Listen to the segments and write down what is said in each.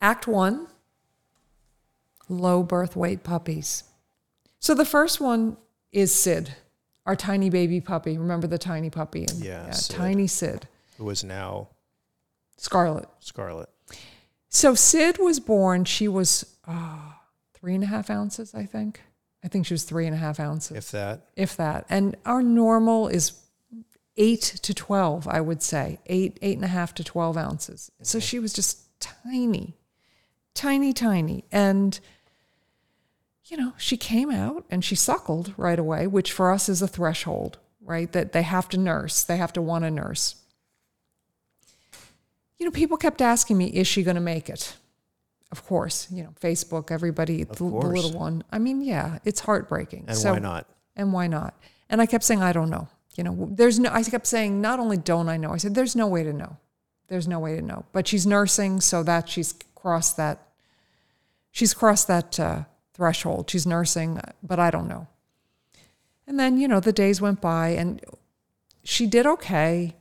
Act one low birth weight puppies. So the first one is Sid, our tiny baby puppy. Remember the tiny puppy? And, Yeah, Sid. tiny Sid. Who is now Scarlet. Scarlet. So Sid was born, she was uh, three and a half ounces, I think. I think she was three and a half ounces, If that. if that. And our normal is eight to 12, I would say, eight, eight and a half to 12 ounces. So she was just tiny, tiny, tiny. And, you know, she came out and she suckled right away, which for us is a threshold, right? That they have to nurse, they have to want to nurse. You know, people kept asking me, is she going to make it? Of course, you know, Facebook, everybody, the, the little one. I mean, yeah, it's heartbreaking. And So- why not? and why not? And I kept saying, I don't know. You know, there's no, I kept saying, not only don't I know, I said, there's no way to know. There's no way to know. But she's nursing, so that she's crossed that, she's crossed that uh, threshold. She's nursing, but I don't know. And then, you know, the days went by and she did okay.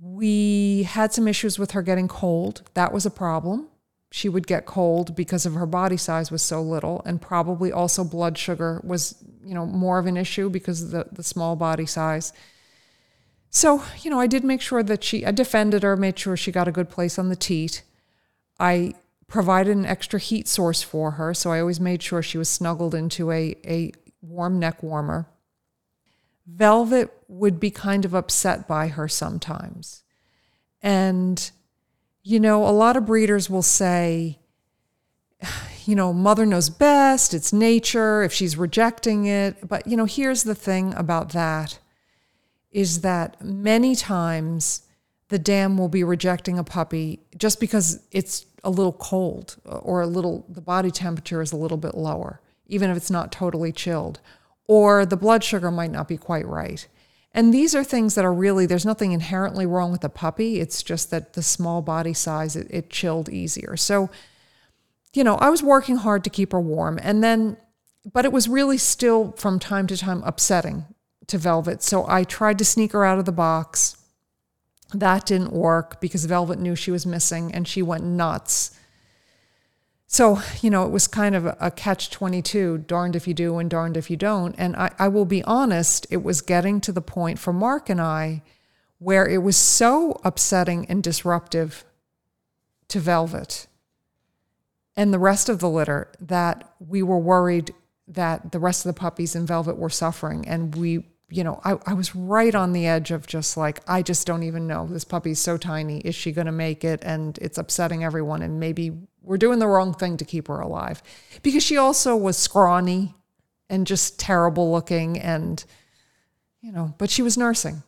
We had some issues with her getting cold. That was a problem. She would get cold because of her body size was so little, and probably also blood sugar was, you know, more of an issue because of the, the small body size. So, you know, I did make sure that she, I defended her, made sure she got a good place on the teat. I provided an extra heat source for her, so I always made sure she was snuggled into a, a warm neck warmer. Velvet would be kind of upset by her sometimes. And, you know, a lot of breeders will say, you know, mother knows best, it's nature, if she's rejecting it. But, you know, here's the thing about that is that many times the dam will be rejecting a puppy just because it's a little cold uh, or a little, the body temperature is a little bit lower, even if it's not totally chilled, or the blood sugar might not be quite right. And these are things that are really, there's nothing inherently wrong with the puppy. It's just that the small body size, it, it chilled easier. So, you know, I was working hard to keep her warm. And then, but it was really still from time to time upsetting to Velvet. So I tried to sneak her out of the box. That didn't work because Velvet knew she was missing and she went nuts. So, you know, it was kind of a catch 22 darned if you do and darned if you don't. And I, I will be honest, it was getting to the point for Mark and I where it was so upsetting and disruptive to Velvet and the rest of the litter that we were worried that the rest of the puppies in Velvet were suffering. And we, you know, I, I was right on the edge of just like, I just don't even know. This puppy's so tiny. Is she going to make it? And it's upsetting everyone. And maybe we're doing the wrong thing to keep her alive because she also was scrawny and just terrible looking. And, you know, but she was nursing.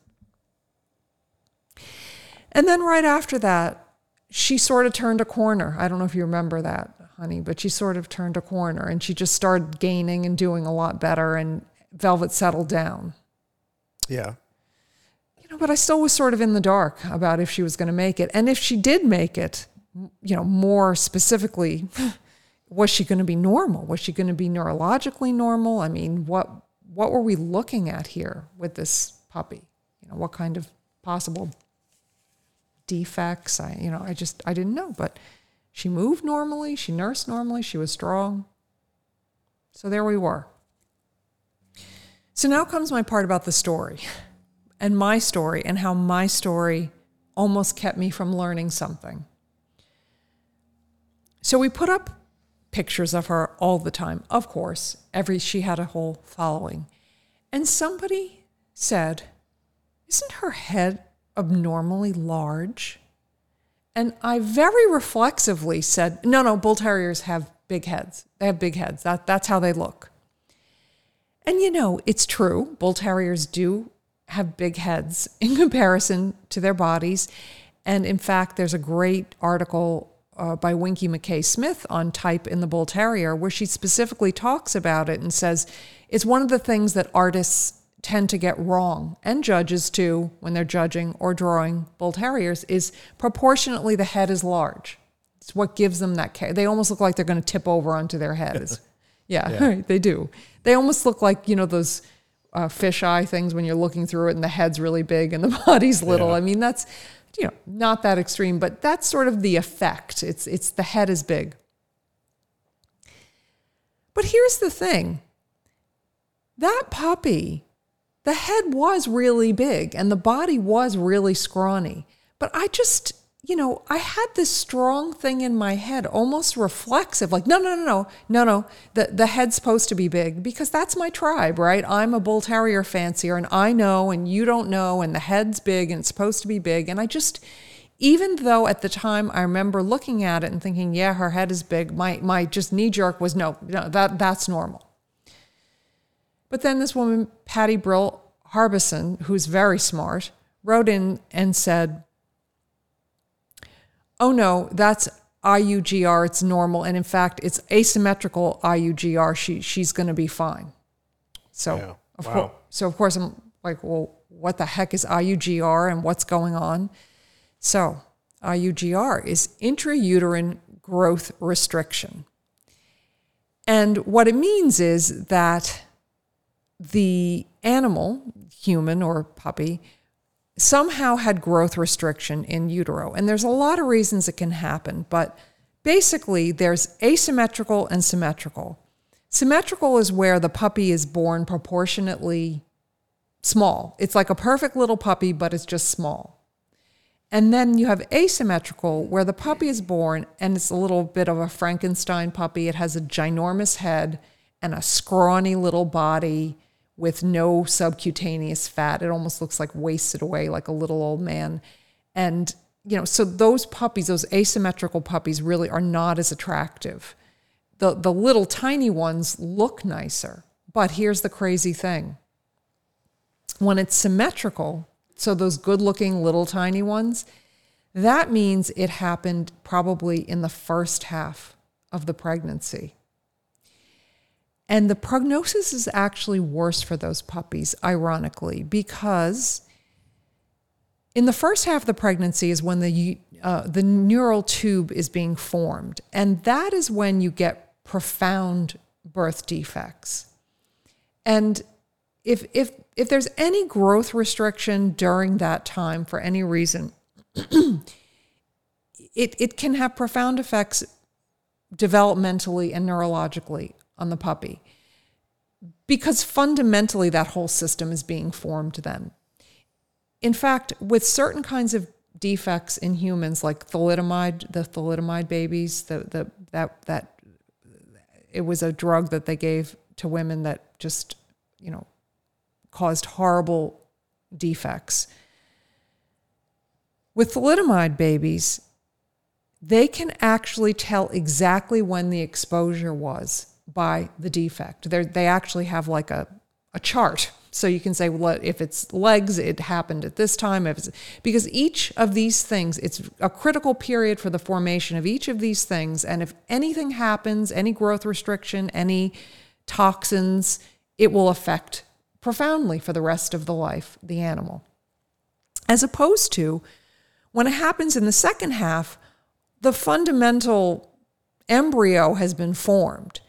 And then right after that, she sort of turned a corner. I don't know if you remember that, honey, but she sort of turned a corner and she just started gaining and doing a lot better. And Velvet settled down. Yeah. You know, but I still was sort of in the dark about if she was going to make it. And if she did make it, you know, more specifically, was she going to be normal? Was she going to be neurologically normal? I mean, what what were we looking at here with this puppy? You know, what kind of possible defects? I, you know, I just I didn't know, but she moved normally, she nursed normally, she was strong. So there we were. So now comes my part about the story and my story and how my story almost kept me from learning something. So we put up pictures of her all the time. Of course, every she had a whole following. And somebody said, "Isn't her head abnormally large?" And I very reflexively said, "No, no, bull terriers have big heads. They have big heads. That that's how they look." And you know, it's true. Bull terriers do have big heads in comparison to their bodies. And in fact, there's a great article uh, by Winkie Mackay-Smith on type in the bull terrier where she specifically talks about it and says it's one of the things that artists tend to get wrong and judges too when they're judging or drawing bull terriers is proportionately the head is large. It's what gives them that ca- they almost look like they're going to tip over onto their head. It's- yeah, Yeah. right, they do. They almost look like, you know, those uh, fisheye things when you're looking through it and the head's really big and the body's little. Yeah. I mean, that's you know not that extreme, but that's sort of the effect. It's it's the head is big. But here's the thing. That puppy, the head was really big and the body was really scrawny. But I just, you know, I had this strong thing in my head, almost reflexive, like, no, no, no, no, no, no. The the head's supposed to be big because that's my tribe, right? I'm a bull terrier fancier and I know and you don't know, and the head's big and it's supposed to be big. And I just even though at the time I remember looking at it and thinking, yeah, her head is big, my my just knee jerk was no, no, that that's normal. But then this woman, Patty Brill Harbison, who's very smart, wrote in and said, oh no, that's IUGR, it's normal. And in fact, it's asymmetrical IUGR. She, she's going to be fine. So, Yeah. of Wow. course, so of course I'm like, well, what the heck is IUGR and what's going on? So, IUGR is intrauterine growth restriction. And what it means is that the animal, human or puppy, somehow had growth restriction in utero. And there's a lot of reasons it can happen, but basically there's asymmetrical and symmetrical. Symmetrical is where the puppy is born proportionately small. It's like a perfect little puppy, but it's just small. And then you have asymmetrical, where the puppy is born and it's a little bit of a Frankenstein puppy. It has a ginormous head and a scrawny little body with no subcutaneous fat. It almost looks like wasted away, like a little old man. And, you know, so those puppies, those asymmetrical puppies, really are not as attractive. The, the little tiny ones look nicer. But here's the crazy thing when it's symmetrical, so those good looking little tiny ones, that means it happened probably in the first half of the pregnancy. And the prognosis is actually worse for those puppies, ironically, because in the first half of the pregnancy is when the uh, the neural tube is being formed, and that is when you get profound birth defects. And if if if there's any growth restriction during that time for any reason, it it can have profound effects developmentally and neurologically on the puppy because fundamentally that whole system is being formed then. In fact, with certain kinds of defects in humans, like thalidomide, the thalidomide babies, the, the that that it was a drug that they gave to women that just, you know, caused horrible defects. With thalidomide babies, they can actually tell exactly when the exposure was by the defect. They're, they actually have like a, a chart. So you can say, well, if it's legs, it happened at this time. If it's, because each of these things, it's a critical period for the formation of each of these things. And if anything happens, any growth restriction, any toxins, it will affect profoundly for the rest of the life, the animal. As opposed to when it happens in the second half, the fundamental embryo has been formed.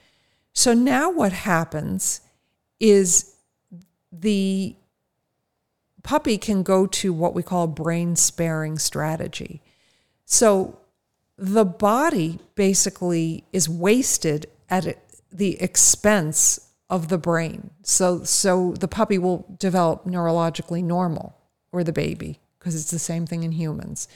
So now what happens is the puppy can go to what we call brain sparing strategy. So the body basically is wasted at the expense of the brain. So so the puppy will develop neurologically normal or the baby because it's the same thing in humans.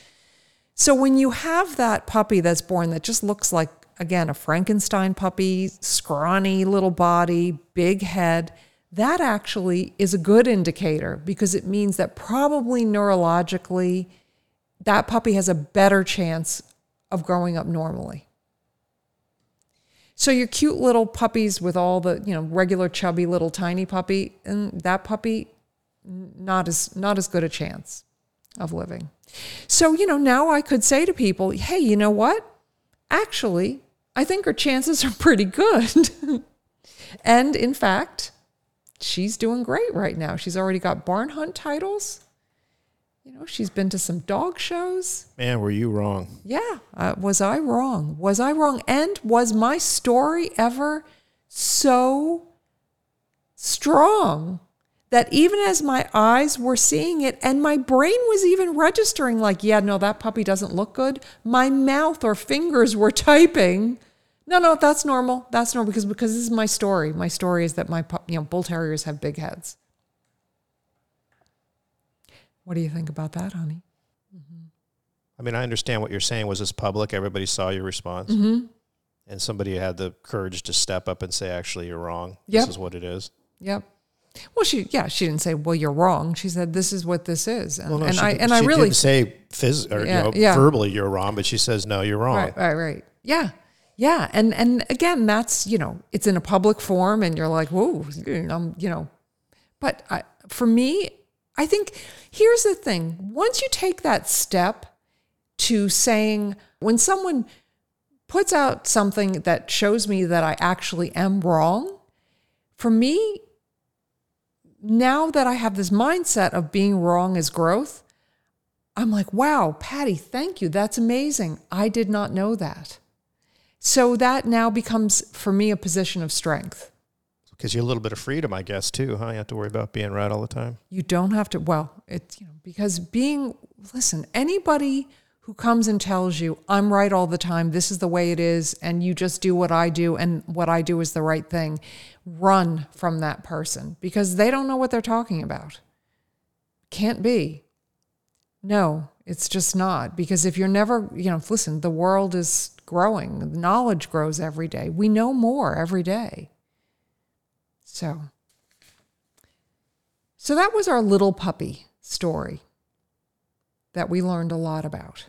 So when you have that puppy that's born that just looks like again a Frankenstein puppy, scrawny little body, big head, that actually is a good indicator because it means that probably neurologically that puppy has a better chance of growing up normally. So your cute little puppies with all the, you know, regular chubby little tiny puppy and that puppy not as not as good a chance of living. So, you know, now I could say to people, "Hey, you know what? Actually, I think her chances are pretty good." and in fact, she's doing great right now. She's already got barn hunt titles. You know, she's been to some dog shows. Man, were you wrong? Yeah. Uh, was I wrong? Was I wrong? And was my story ever so strong that even as my eyes were seeing it and my brain was even registering, like, yeah, no, that puppy doesn't look good, my mouth or fingers were typing. No, no, that's normal. That's normal because because this is my story. My story is that my you know bull terriers have big heads. What do you think about that, honey? Mm-hmm. I mean, I understand what you're saying. Was this public? Everybody saw your response, Mm-hmm. and somebody had the courage to step up and say, "Actually, you're wrong. Yep. This is what it is." Yep. Well, she yeah, she didn't say, "Well, you're wrong." She said, "This is what this is," and, Well, no, and she, I and I really didn't say phys- or Yeah, you know, yeah. verbally you're wrong, but she says, "No, you're wrong." Right, right, right. Yeah. Yeah. And and again, that's, you know, it's in a public forum and you're like, whoa, um, you know. But I, for me, I think here's the thing. Once you take that step to saying, when someone puts out something that shows me that I actually am wrong, for me, now that I have this mindset of being wrong is growth, I'm like, wow, Patty, thank you. That's amazing. I did not know that. So that now becomes for me a position of strength. Because you're a little bit of freedom, I guess, too, huh? You have to worry about being right all the time. You don't have to, well, it's, you know, because being, listen, anybody who comes and tells you, I'm right all the time, this is the way it is, and you just do what I do, and what I do is the right thing, run from that person because they don't know what they're talking about. Can't be. No, it's just not. Because if you're never, you know, listen, the world is growing, knowledge grows every day. We know more every day. So, so that was our little puppy story that we learned a lot about.